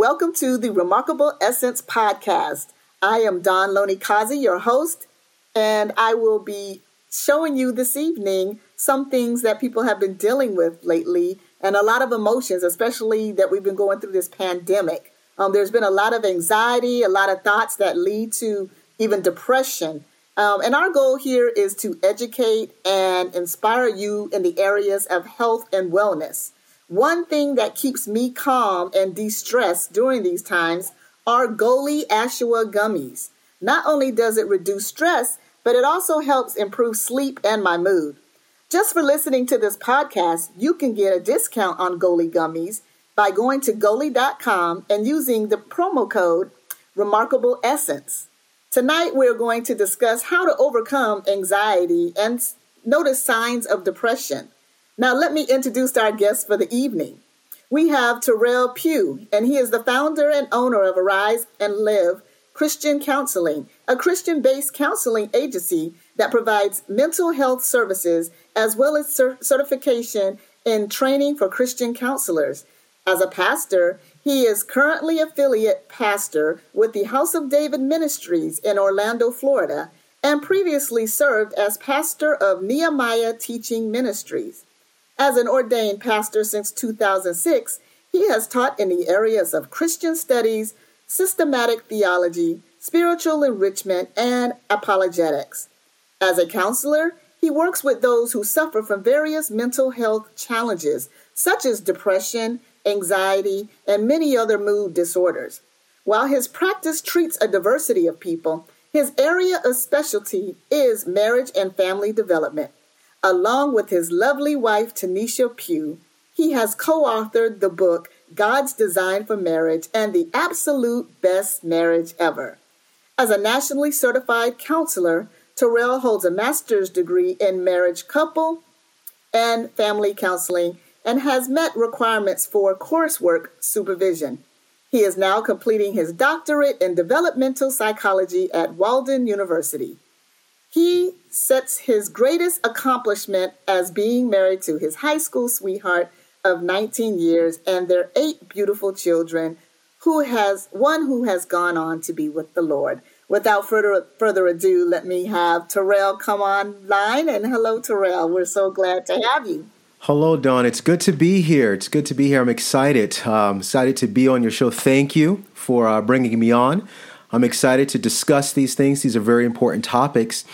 Welcome to the Remarkable Essence podcast. I am Don Loney Kazi, your host, and I will be showing you this evening some things that people have been dealing with lately and a lot of emotions, especially that we've been going through this pandemic. Um, there's been a lot of anxiety, a lot of thoughts that lead to even depression. Um, and our goal here is to educate and inspire you in the areas of health and wellness. One thing that keeps me calm and de stressed during these times are Goli Ashwa gummies. Not only does it reduce stress, but it also helps improve sleep and my mood. Just for listening to this podcast, you can get a discount on Goli gummies by going to goli.com and using the promo code Remarkable Essence. Tonight, we're going to discuss how to overcome anxiety and notice signs of depression. Now, let me introduce our guest for the evening. We have Terrell Pugh, and he is the founder and owner of Arise and Live Christian Counseling, a Christian based counseling agency that provides mental health services as well as certification in training for Christian counselors. As a pastor, he is currently affiliate pastor with the House of David Ministries in Orlando, Florida, and previously served as pastor of Nehemiah Teaching Ministries. As an ordained pastor since 2006, he has taught in the areas of Christian studies, systematic theology, spiritual enrichment, and apologetics. As a counselor, he works with those who suffer from various mental health challenges, such as depression, anxiety, and many other mood disorders. While his practice treats a diversity of people, his area of specialty is marriage and family development. Along with his lovely wife, Tanisha Pugh, he has co authored the book God's Design for Marriage and the Absolute Best Marriage Ever. As a nationally certified counselor, Terrell holds a master's degree in marriage, couple, and family counseling and has met requirements for coursework supervision. He is now completing his doctorate in developmental psychology at Walden University. He sets his greatest accomplishment as being married to his high school sweetheart of 19 years and their eight beautiful children who has one who has gone on to be with the Lord. Without further further ado, let me have Terrell come online and hello Terrell. We're so glad to have you. Hello, Don. It's good to be here. It's good to be here. I'm excited. Um, excited to be on your show. Thank you for uh, bringing me on. I'm excited to discuss these things. These are very important topics.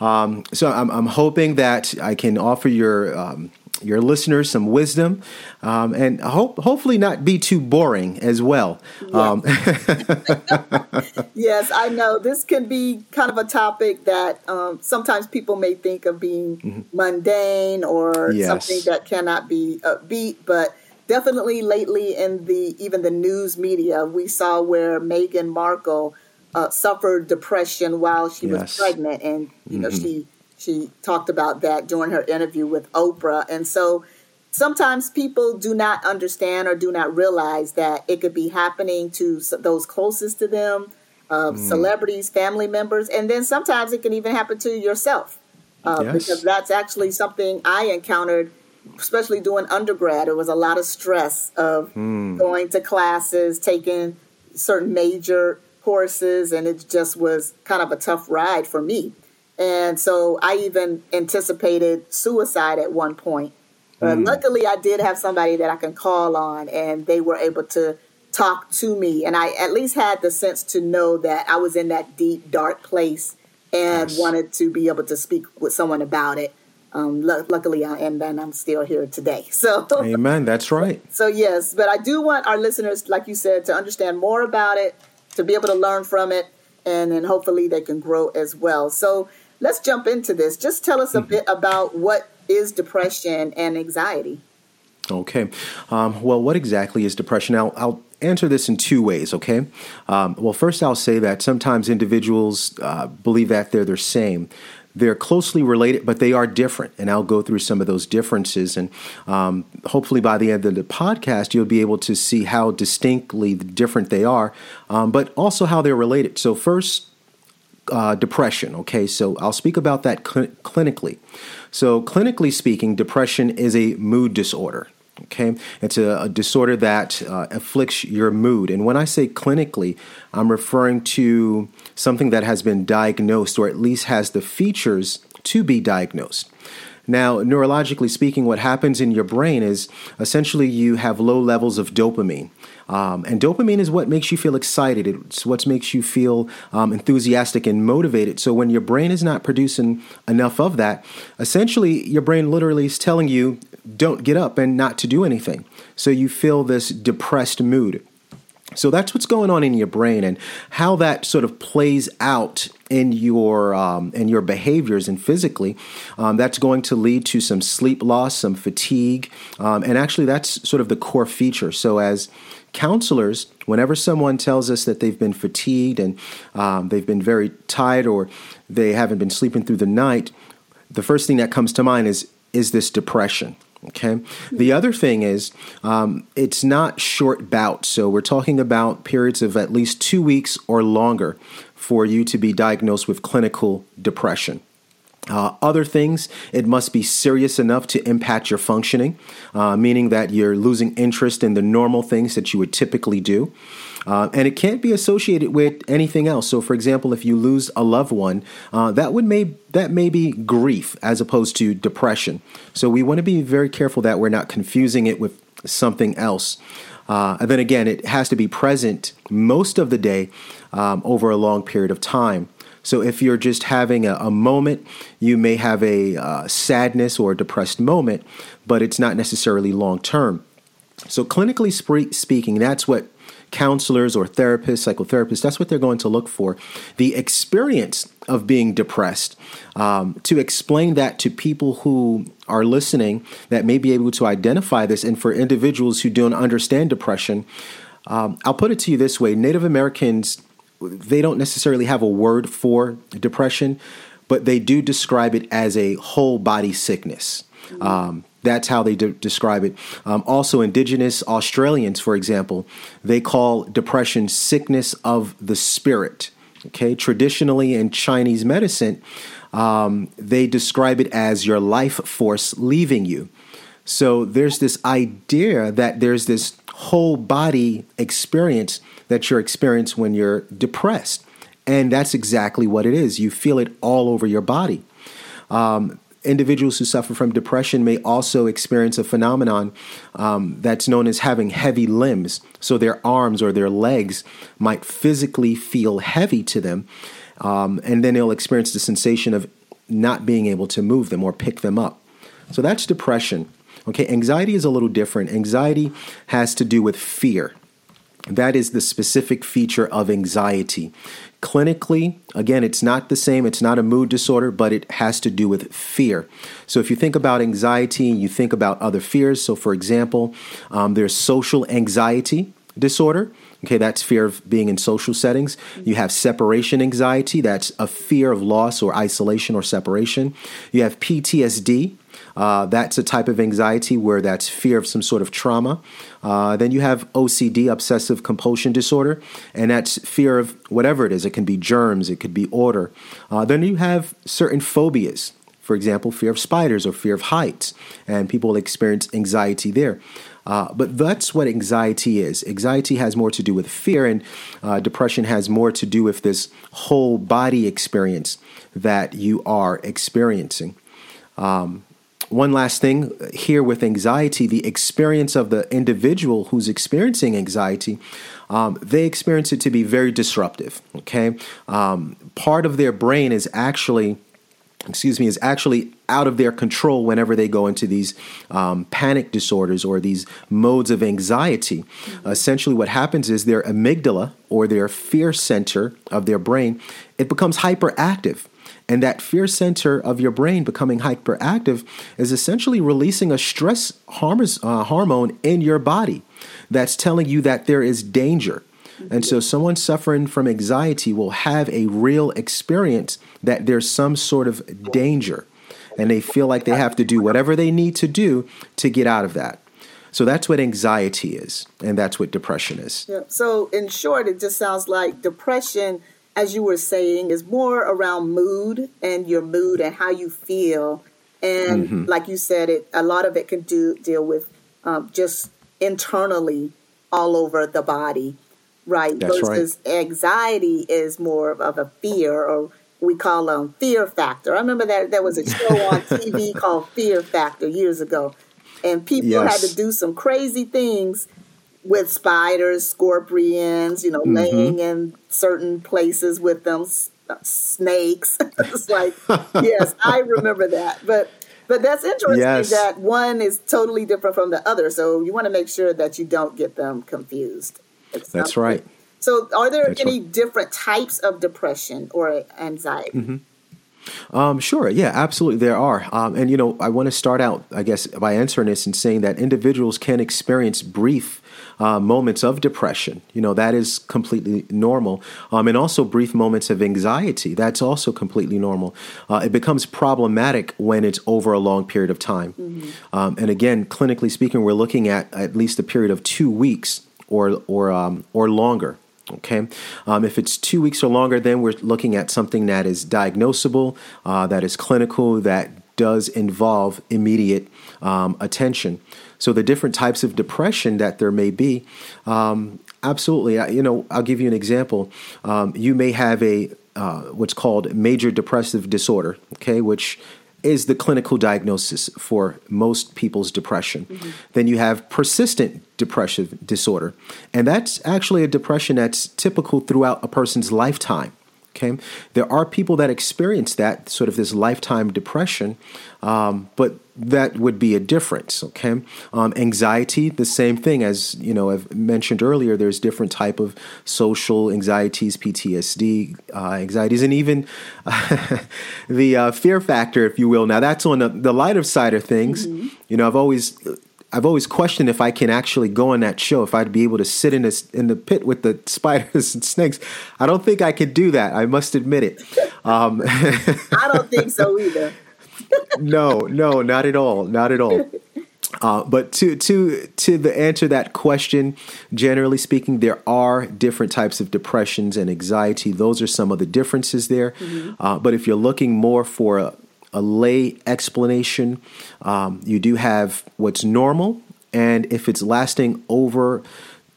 Um, so I'm, I'm, hoping that I can offer your um, your listeners some wisdom um, and hope hopefully not be too boring as well. Yes. Um, yes, I know this can be kind of a topic that um, sometimes people may think of being mm-hmm. mundane or yes. something that cannot be upbeat, but definitely lately in the even the news media we saw where Meghan Markle uh, suffered depression while she yes. was pregnant, and you know mm-hmm. she she talked about that during her interview with Oprah. And so sometimes people do not understand or do not realize that it could be happening to those closest to them, uh, mm. celebrities, family members, and then sometimes it can even happen to yourself. Uh, yes. Because that's actually something I encountered, especially doing undergrad. It was a lot of stress of mm. going to classes, taking certain major courses, and it just was kind of a tough ride for me. And so I even anticipated suicide at one point. But mm. luckily, I did have somebody that I can call on, and they were able to talk to me. And I at least had the sense to know that I was in that deep, dark place and yes. wanted to be able to speak with someone about it. Um, l- luckily, I am, and I'm still here today. So, amen. That's right. So, yes, but I do want our listeners, like you said, to understand more about it, to be able to learn from it, and then hopefully they can grow as well. So, let's jump into this. Just tell us a mm-hmm. bit about what is depression and anxiety. Okay. Um, well, what exactly is depression? I'll, I'll, answer this in two ways, okay? Um, well, first, I'll say that sometimes individuals uh, believe that they're the same. They're closely related, but they are different. And I'll go through some of those differences. And um, hopefully, by the end of the podcast, you'll be able to see how distinctly different they are, um, but also how they're related. So, first, uh, depression. Okay, so I'll speak about that cl- clinically. So, clinically speaking, depression is a mood disorder. Okay, it's a, a disorder that uh, afflicts your mood. And when I say clinically, I'm referring to something that has been diagnosed or at least has the features to be diagnosed. Now, neurologically speaking, what happens in your brain is essentially you have low levels of dopamine. Um, and dopamine is what makes you feel excited. It's what makes you feel um, enthusiastic and motivated. So when your brain is not producing enough of that, essentially your brain literally is telling you, don't get up and not to do anything. So you feel this depressed mood. So that's what's going on in your brain, and how that sort of plays out in your um, in your behaviors and physically. Um, that's going to lead to some sleep loss, some fatigue, um, and actually that's sort of the core feature. So as counselors, whenever someone tells us that they've been fatigued and um, they've been very tired or they haven't been sleeping through the night, the first thing that comes to mind is is this depression? Okay. The other thing is, um, it's not short bouts. So we're talking about periods of at least two weeks or longer for you to be diagnosed with clinical depression. Uh, other things, it must be serious enough to impact your functioning, uh, meaning that you're losing interest in the normal things that you would typically do. Uh, and it can't be associated with anything else. So, for example, if you lose a loved one, uh, that would may that may be grief as opposed to depression. So, we want to be very careful that we're not confusing it with something else. Uh, and then again, it has to be present most of the day um, over a long period of time. So if you're just having a, a moment, you may have a uh, sadness or a depressed moment, but it's not necessarily long term. So clinically speaking, that's what counselors or therapists, psychotherapists, that's what they're going to look for. The experience of being depressed. Um, to explain that to people who are listening that may be able to identify this, and for individuals who don't understand depression, um, I'll put it to you this way Native Americans, they don't necessarily have a word for depression, but they do describe it as a whole body sickness. Um, that's how they de- describe it. Um, also, Indigenous Australians, for example, they call depression sickness of the spirit. Okay, traditionally in Chinese medicine, um, they describe it as your life force leaving you. So there's this idea that there's this whole body experience that you're experiencing when you're depressed. And that's exactly what it is. You feel it all over your body. Um, individuals who suffer from depression may also experience a phenomenon um, that's known as having heavy limbs. So their arms or their legs might physically feel heavy to them, um, and then they'll experience the sensation of not being able to move them or pick them up. So that's depression. Okay, anxiety is a little different. Anxiety has to do with fear. That is the specific feature of anxiety. Clinically, again, it's not the same. It's not a mood disorder, but it has to do with fear. So, if you think about anxiety, and you think about other fears. So, for example, um, there's social anxiety disorder. Okay, that's fear of being in social settings. You have separation anxiety, that's a fear of loss or isolation or separation. You have PTSD, uh, that's a type of anxiety where that's fear of some sort of trauma. Uh, then you have OCD, obsessive compulsion disorder, and that's fear of whatever it is. It can be germs, it could be order. Uh, then you have certain phobias. For example, fear of spiders or fear of heights, and people will experience anxiety there. Uh, but that's what anxiety is. Anxiety has more to do with fear, and uh, depression has more to do with this whole body experience that you are experiencing. Um, one last thing here with anxiety the experience of the individual who's experiencing anxiety um, they experience it to be very disruptive okay? Um, part of their brain is actually excuse me is actually out of their control whenever they go into these um, panic disorders or these modes of anxiety. Mm-hmm. essentially what happens is their amygdala or their fear center of their brain it becomes hyperactive and that fear center of your brain becoming hyperactive is essentially releasing a stress uh, hormone in your body that's telling you that there is danger. And so, someone suffering from anxiety will have a real experience that there's some sort of danger, and they feel like they have to do whatever they need to do to get out of that. So that's what anxiety is, and that's what depression is. Yeah. So, in short, it just sounds like depression as you were saying, is more around mood and your mood and how you feel. And mm-hmm. like you said, it a lot of it can do deal with um, just internally all over the body, right? That's Versus right. anxiety is more of a fear, or we call them fear factor. I remember that there was a show on TV called Fear Factor years ago, and people Yes. had to do some crazy things with spiders, scorpions, you know, Mm-hmm. laying in certain places with them, s- snakes. it's like, yes, I remember that. But but that's interesting Yes. that one is totally different from the other. So you want to make sure that you don't get them confused. That's right. So are there That's any different types of depression or anxiety? Mm-hmm. Um, sure. Yeah, absolutely. There are. Um, and, you know, I want to start out, I guess, by answering this and saying that individuals can experience brief uh, moments of depression. You know, that is completely normal. Um, and also brief moments of anxiety. That's also completely normal. Uh, it becomes problematic when it's over a long period of time. Um, and again, clinically speaking, we're looking at at least a period of two weeks or, or, um, or longer. Okay. Um, if it's two weeks or longer, then we're looking at something that is diagnosable, uh, that is clinical, that does involve immediate um, attention. So, the different types of depression that there may be, um, absolutely. I- You know, I'll give you an example. Um, you may have a uh, what's called major depressive disorder, okay, which is the clinical diagnosis for most people's depression. Then you have persistent depressive disorder, and that's actually a depression that's typical throughout a person's lifetime. Okay, there are people that experience that sort of this lifetime depression, um, but that would be a difference. Okay, um, anxiety, the same thing as you know I've mentioned earlier. There's different type of social anxieties, PTSD uh, anxieties, and even the uh, fear factor, if you will. Now that's on the, the lighter side of things. You know, I've always I've always questioned if I can actually go on that show, if I'd be able to sit in this in the pit with the spiders and snakes. I don't think I could do that. I must admit it. Um, I don't think so either. no, no, not at all, not at all. Uh, but to to to the answer that question, generally speaking, there are different types of depressions and anxiety. Those are some of the differences there. Uh, but if you're looking more for a, a lay explanation, um, you do have what's normal, and if it's lasting over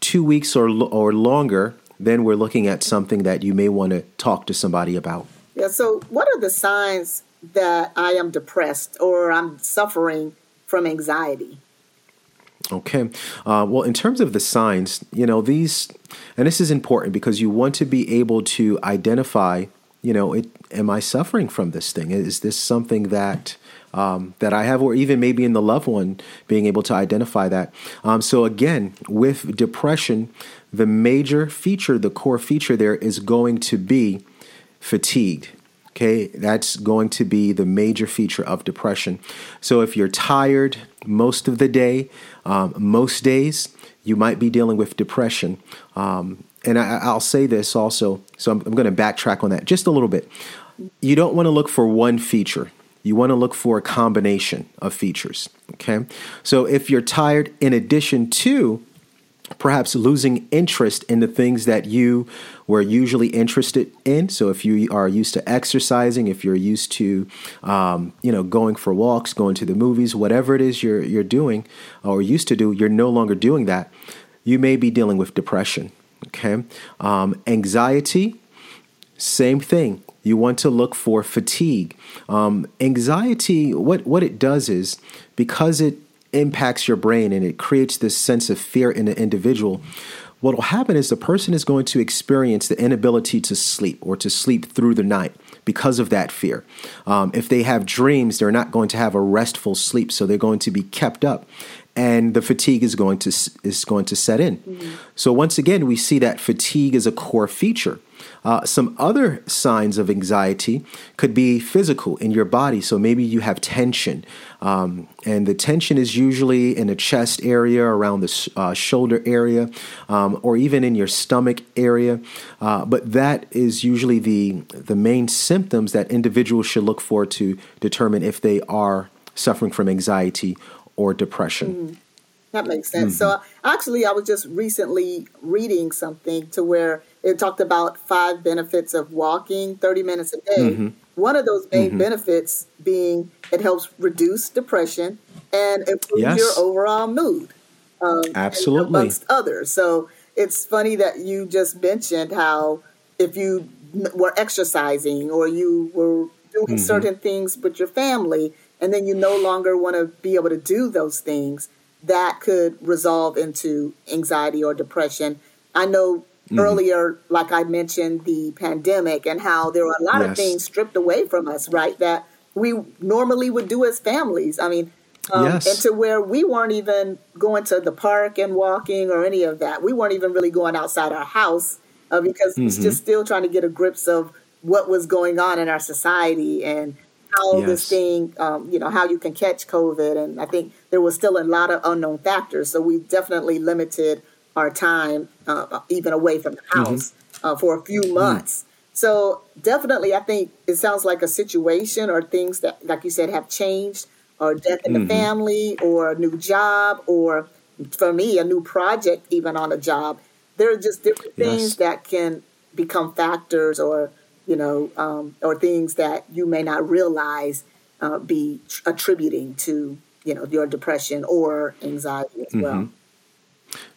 two weeks or or longer, then we're looking at something that you may want to talk to somebody about. Yeah. So, what are the signs that I am depressed or I'm suffering from anxiety? Okay. Uh, well, in terms of the signs, you know, these, and this is important because you want to be able to identify, you know, it, am I suffering from this thing? Is this something that, um, that I have, or even maybe in the loved one, being able to identify that. Um, so, again, with depression, the major feature, the core feature there is going to be fatigued. Okay, that's going to be the major feature of depression. So if you're tired most of the day, um, most days, you might be dealing with depression. Um, and I, I'll say this also, so I'm, I'm going to backtrack on that just a little bit. You don't want to look for one feature. You want to look for a combination of features. Okay, so if you're tired, in addition to perhaps losing interest in the things that you were usually interested in. So if you are used to exercising, if you're used to, um, you know, going for walks, going to the movies, whatever it is you're you're doing or used to do, you're no longer doing that. You may be dealing with depression. Okay, um, anxiety, same thing. You want to look for fatigue. Um, anxiety, what, what it does is because it impacts your brain and it creates this sense of fear in the individual, what will happen is the person is going to experience the inability to sleep or to sleep through the night because of that fear. Um, if they have dreams, they're not going to have a restful sleep, so they're going to be kept up. And the fatigue is going to is going to set in. So once again, we see that fatigue is a core feature. Uh, some other signs of anxiety could be physical in your body. So maybe you have tension, um, and the tension is usually in the chest area, around the uh, shoulder area, um, or even in your stomach area. Uh, but that is usually the the main symptoms that individuals should look for to determine if they are suffering from anxiety or depression. That makes sense. So, actually, I was just recently reading something to where it talked about five benefits of walking 30 minutes a day. One of those main benefits being it helps reduce depression and improve Yes. your overall mood. um, Absolutely. amongst others. So it's funny that you just mentioned how if you were exercising or you were doing mm-hmm. certain things with your family, and then you no longer want to be able to do those things, that could resolve into anxiety or depression. I know mm-hmm. earlier, like I mentioned, the pandemic and how there were a lot yes. of things stripped away from us, right? That we normally would do as families. I mean, um, yes. and to where we weren't even going to the park and walking or any of that. We weren't even really going outside our house uh, because mm-hmm. it's just still trying to get a grips of what was going on in our society and how yes. this thing, um, you know, how you can catch COVID. And I think there was still a lot of unknown factors. So we definitely limited our time uh, even away from the mm-hmm. house mm-hmm. uh, for a few mm. months. Mm-hmm. So definitely, I think it sounds like a situation or things that, like you said, have changed, or death in mm-hmm. the family, or a new job, or for me, a new project, even on a job. There are just different things yes. that can become factors, or you know, um, or things that you may not realize uh, be attributing to you know your depression or anxiety as mm-hmm. well.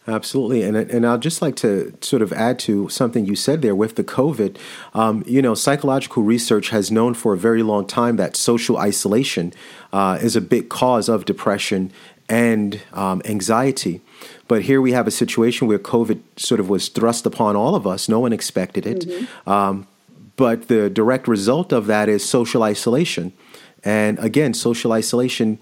Absolutely, and and I'd just like to sort of add to something you said there with the COVID. Um, you know, psychological research has known for a very long time that social isolation uh, is a big cause of depression and um, anxiety. But here we have a situation where COVID sort of was thrust upon all of us. No one expected it. Mm-hmm. Um, but the direct result of that is social isolation. And again, social isolation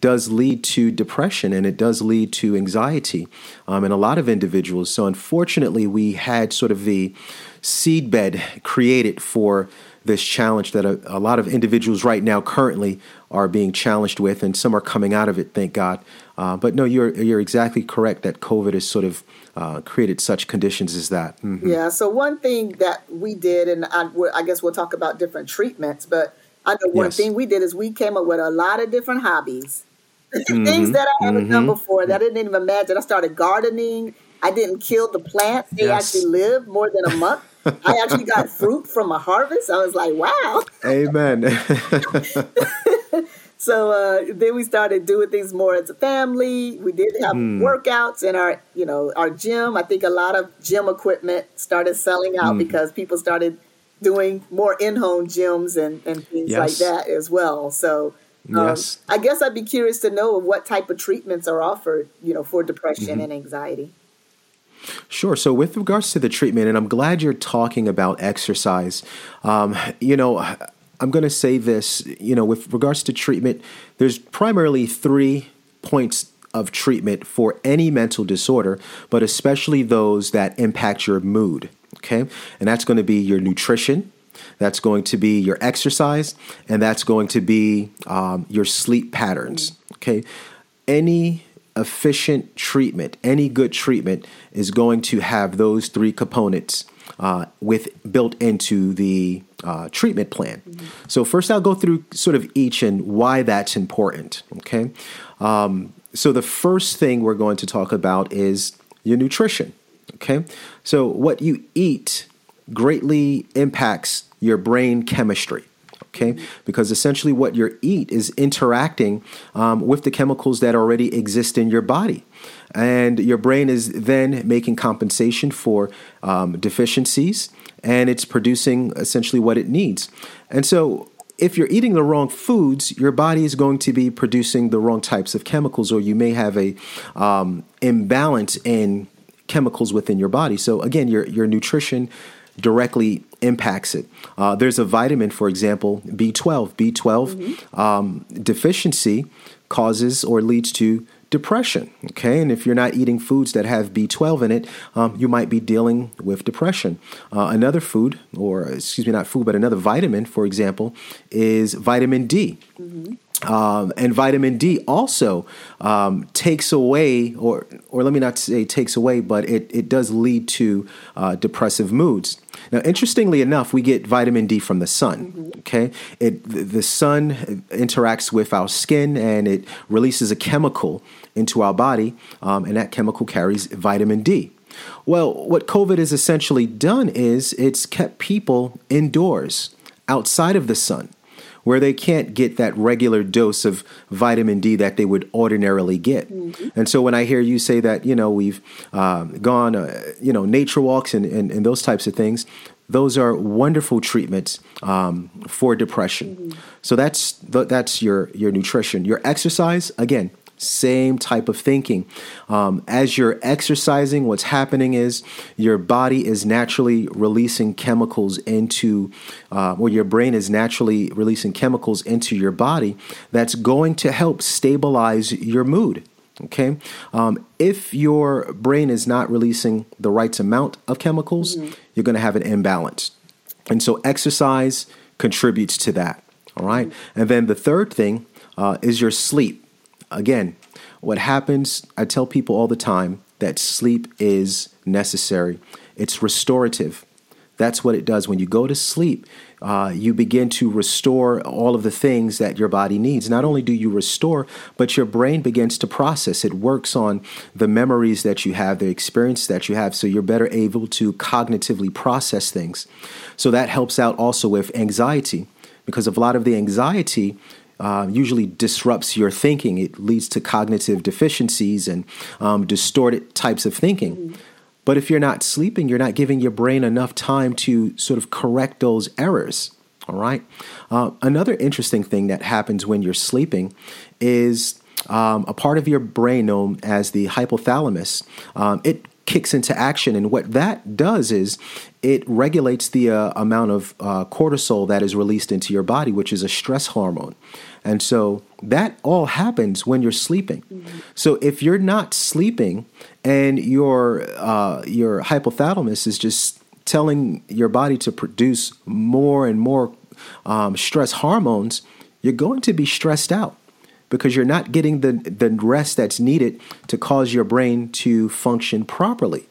does lead to depression and it does lead to anxiety um, in a lot of individuals. So, unfortunately, we had sort of the seedbed created for this challenge that a, a, lot of individuals right now currently are being challenged with, and some are coming out of it, thank God. Uh, but no, you're you're exactly correct that COVID has sort of uh, created such conditions as that. Mm-hmm. Yeah. So one thing that we did, and I, I, guess we'll talk about different treatments, but I know one yes. thing we did is we came up with a lot of different hobbies mm-hmm. things that I haven't mm-hmm. done before that I didn't even imagine. I started gardening. I didn't kill the plants. They yes. actually lived more than a month. I actually got fruit from a harvest. I was like, wow. Amen. so uh, then we started doing things more as a family. We did have mm. workouts in our, you know, our gym. I think a lot of gym equipment started selling out mm. because people started doing more in-home gyms and, and things yes. like that as well. So um, yes. I guess I'd be curious to know what type of treatments are offered, you know, for depression mm-hmm. and anxiety. Sure. So, with regards to the treatment, and I'm glad you're talking about exercise. Um, you know, I'm going to say this. You know, with regards to treatment, there's primarily three points of treatment for any mental disorder, but especially those that impact your mood. Okay, and that's going to be your nutrition, that's going to be your exercise, and that's going to be um, your sleep patterns. Okay. Any efficient treatment, any good treatment is going to have those three components uh, with built into the uh, treatment plan. Mm-hmm. So first, I'll go through sort of each and why that's important. Okay. Um, so the first thing we're going to talk about is your nutrition. Okay. So what you eat greatly impacts your brain chemistry. Okay, because essentially what you eat is interacting um, with the chemicals that already exist in your body. And your brain is then making compensation for um, deficiencies and it's producing essentially what it needs. And so if you're eating the wrong foods, your body is going to be producing the wrong types of chemicals, or you may have a um, imbalance in chemicals within your body. So again, your your nutrition directly impacts it. Uh, there's a vitamin, for example, B12. B12 mm-hmm. um, deficiency causes or leads to depression. Okay, and if you're not eating foods that have B12 in it, um, you might be dealing with depression. Uh, another food, or excuse me, not food, but another vitamin, for example, is vitamin D. Mm-hmm. Um, and vitamin D also um, takes away, or or let me not say takes away, but it, it does lead to uh, depressive moods. Now, interestingly enough, we get vitamin D from the sun. Okay, it the sun interacts with our skin and it releases a chemical into our body, um, and that chemical carries vitamin D. Well, what COVID has essentially done is it's kept people indoors, outside of the sun where they can't get that regular dose of vitamin D that they would ordinarily get. And so when I hear you say that, you know, we've um, gone, uh, you know, nature walks and, and, and those types of things, those are wonderful treatments um, for depression. So that's that's your your nutrition. Your exercise, again, same type of thinking. Um, as you're exercising, what's happening is your body is naturally releasing chemicals into, uh, or your brain is naturally releasing chemicals into your body that's going to help stabilize your mood. Okay. Um, if your brain is not releasing the right amount of chemicals, mm-hmm. you're going to have an imbalance. And so exercise contributes to that. All right? mm-hmm. And then the third thing uh, is your sleep. Again, what happens, I tell people all the time that sleep is necessary, it's restorative. That's what it does. When you go to sleep, uh, you begin to restore all of the things that your body needs. Not only do you restore, but your brain begins to process. It works on the memories that you have, the experience that you have, so you're better able to cognitively process things. So that helps out also with anxiety, because a lot of the anxiety uh, usually disrupts your thinking. It leads to cognitive deficiencies and um, distorted types of thinking. But if you're not sleeping, you're not giving your brain enough time to sort of correct those errors. All right. Uh, another interesting thing that happens when you're sleeping is um, a part of your brain known as the hypothalamus. Um, it kicks into action. And what that does is it regulates the uh, amount of uh, cortisol that is released into your body, which is a stress hormone. And so that all happens when you're sleeping. Mm-hmm. So if you're not sleeping and your uh, your hypothalamus is just telling your body to produce more and more um, stress hormones, you're going to be stressed out because you're not getting the, the rest that's needed to cause your brain to function properly.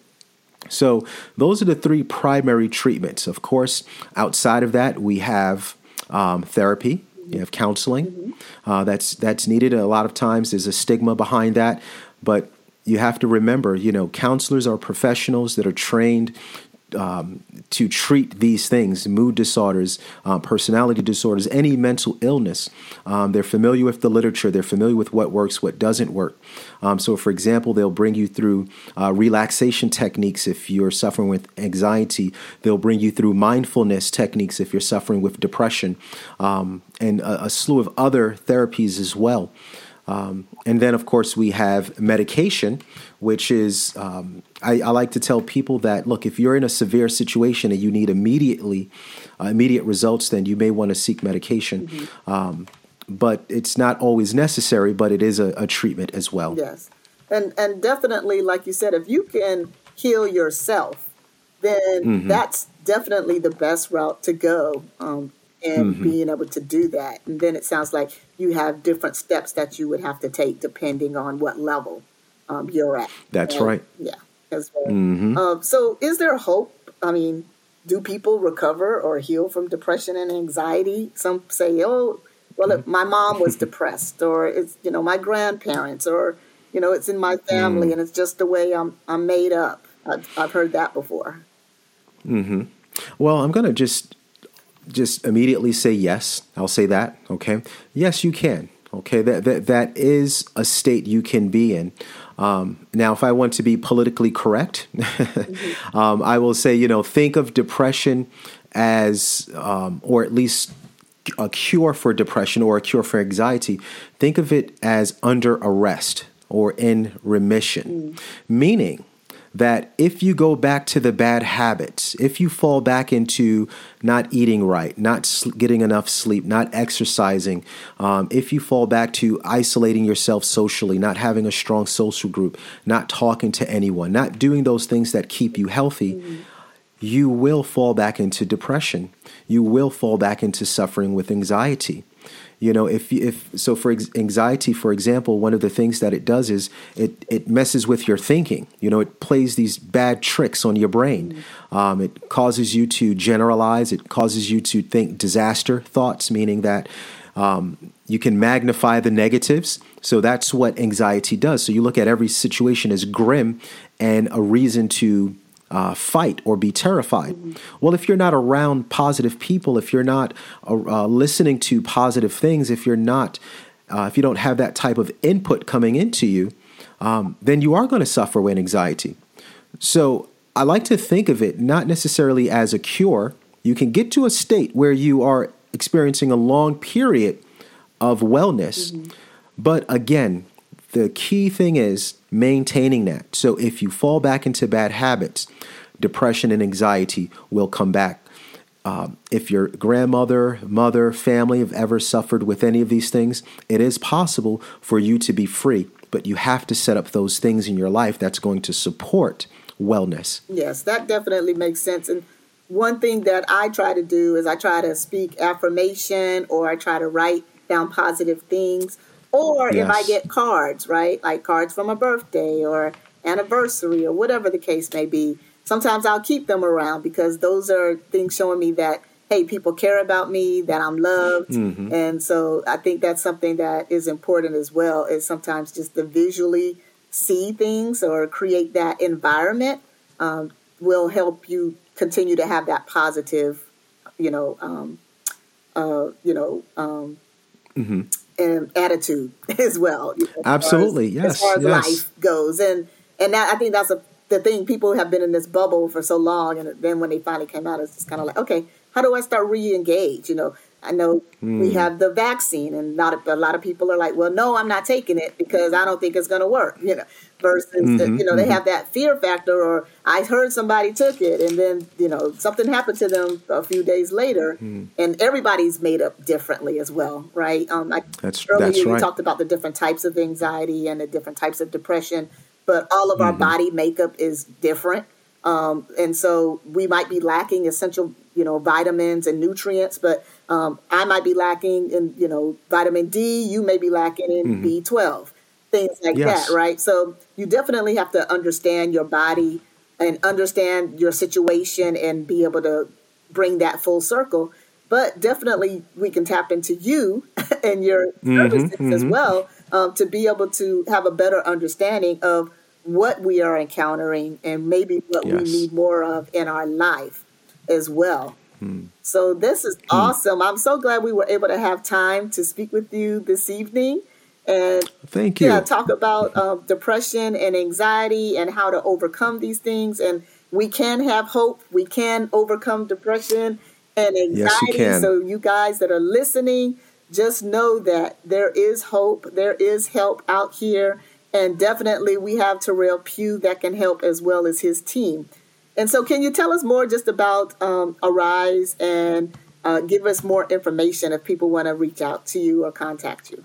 So, those are the three primary treatments. Of course, outside of that, we have um, therapy, you have counseling. Mm-hmm. Uh, that's that's needed. A lot of times, there's a stigma behind that, but you have to remember, you know, counselors are professionals that are trained um, to treat these things mood disorders, uh, personality disorders, any mental illness. Um, they're familiar with the literature, they're familiar with what works, what doesn't work. Um, so, for example, they'll bring you through uh, relaxation techniques if you're suffering with anxiety, they'll bring you through mindfulness techniques if you're suffering with depression, um, and a, a slew of other therapies as well. Um, and then, of course, we have medication, which is, um, I, I, like to tell people that, look, if you're in a severe situation and you need immediately, uh, immediate results, then you may want to seek medication. Mm-hmm. Um, but it's not always necessary, but it is a, a, treatment as well. Yes. And, and definitely, like you said, if you can heal yourself, then mm-hmm. that's definitely the best route to go. Um, and mm-hmm. being able to do that. And then it sounds like you have different steps that you would have to take depending on what level um, you're at. That's and, right. Yeah. As well. Mm-hmm. Um, so, is there hope? I mean, do people recover or heal from depression and anxiety? Some say, "Oh, well, mm-hmm. my mom was depressed, or it's you know my grandparents, or you know it's in my family, mm. and it's just the way I'm I'm made up." I've, I've heard that before. Hmm. Well, I'm going to just just immediately say yes. I'll say that. Okay. Yes, you can. Okay. That that that is a state you can be in. Um, now, if I want to be politically correct, mm-hmm. um, I will say, you know, think of depression as, um, or at least a cure for depression or a cure for anxiety. Think of it as under arrest or in remission, mm. meaning that if you go back to the bad habits, if you fall back into not eating right, not getting enough sleep, not exercising, um, if you fall back to isolating yourself socially, not having a strong social group, not talking to anyone, not doing those things that keep you healthy, mm-hmm. you will fall back into depression. You will fall back into suffering with anxiety. You know, if if so for anxiety, for example, one of the things that it does is it it messes with your thinking. You know, it plays these bad tricks on your brain. Um, it causes you to generalize. It causes you to think disaster thoughts, meaning that um, you can magnify the negatives. So that's what anxiety does. So you look at every situation as grim and a reason to uh, fight or be terrified. Mm-hmm. Well, if you're not around positive people, if you're not uh, uh listening to positive things, if you're not, uh, if you don't have that type of input coming into you, um, then you are going to suffer with anxiety. So I like to think of it not necessarily as a cure. You can get to a state where you are experiencing a long period of wellness. Mm-hmm. But again, the key thing is maintaining that. So if you fall back into bad habits, depression and anxiety will come back. Um, if your grandmother, mother, family have ever suffered with any of these things, it is possible for you to be free, but you have to set up those things in your life that's going to support wellness. Yes, that definitely makes sense. And one thing that I try to do is I try to speak affirmation or I try to write down positive things. Or yes. if I get cards, right? Like cards from a birthday or anniversary or whatever the case may be, sometimes I'll keep them around because those are things showing me that, hey, people care about me, that I'm loved. Mm-hmm. And so I think that's something that is important as well, is sometimes just to visually see things or create that environment um, will help you continue to have that positive, you know, um, uh, you know, um, mm-hmm. And attitude as well. You know, Absolutely, as, yes, as far as yes. life goes, and and that, I think that's a the thing. People have been in this bubble for so long, and then when they finally came out, it's just kind of like, okay, how do I start re-engage? You know, I know mm. we hmm. have the vaccine, and not a, a, lot of people are like, "Well, no, I'm not taking it because I don't think it's going to work." You know, versus mm-hmm, you know mm-hmm. they have that fear factor, or I heard somebody took it, and then you know something happened to them a few days later, mm. and everybody's made up differently as well, right? Um, I, that's earlier that's right. talked about the different types of anxiety and the different types of depression, but all of mm-hmm. our body makeup is different. Um, and so we might be lacking essential, you know, vitamins and nutrients, but um, I might be lacking in, you know, vitamin D. You may be lacking in mm-hmm. B12, things like yes. that, right? So you definitely have to understand your body and understand your situation and be able to bring that full circle. But definitely, we can tap into you and your mm-hmm, services mm-hmm. as well um, to be able to have a better understanding of what we are encountering and maybe what yes. we need more of in our life as well. Hmm. So this is hmm. awesome. I'm so glad we were able to have time to speak with you this evening and thank you. Yeah, talk about uh, depression and anxiety and how to overcome these things. And we can have hope. We can overcome depression and anxiety. Yes, you so you guys that are listening, just know that there is hope. There is help out here. And definitely we have Terrell Pugh that can help as well as his team. And so, can you tell us more just about um, Arise and uh, give us more information if people want to reach out to you or contact you?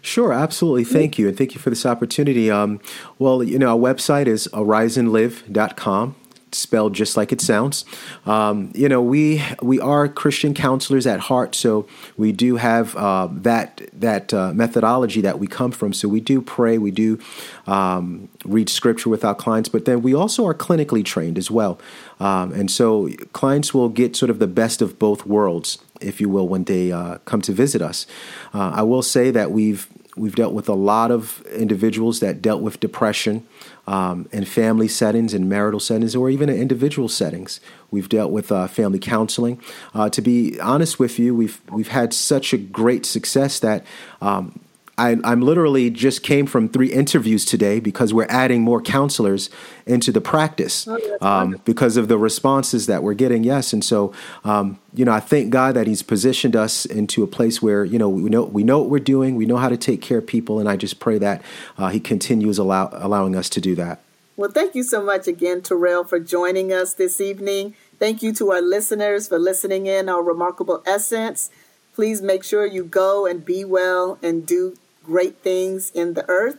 Sure, absolutely. Thank you. And thank you for this opportunity. Um, well, you know, our website is ariseandlive.com spelled just like it sounds. Um, you know, we we are Christian counselors at heart, so we do have uh, that that uh, methodology that we come from. So we do pray, we do um, read scripture with our clients, but then we also are clinically trained as well, um, and so clients will get sort of the best of both worlds, if you will, when they uh, come to visit us. Uh, I will say that we've we've dealt with a lot of individuals that dealt with depression um, in family settings, in marital settings, or even in individual settings. We've dealt with uh, family counseling. Uh, to be honest with you, we've we've had such a great success that um, I, am literally just came from three interviews today because we're adding more counselors into the practice oh, um, because of the responses that we're getting. Yes, and so um, you know, I thank God that He's positioned us into a place where you know we know we know what we're doing, we know how to take care of people, and I just pray that uh, He continues allow, allowing us to do that. Well, thank you so much again, Terrell, for joining us this evening. Thank you to our listeners for listening in our remarkable essence. Please make sure you go and be well and do great things in the earth.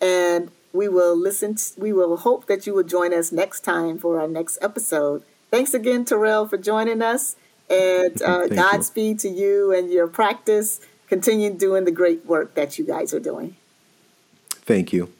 And we will listen, to, we will hope that you will join us next time for our next episode. Thanks again, Terrell, for joining us. And uh, Godspeed you. to you and your practice. Continue doing the great work that you guys are doing. Thank you.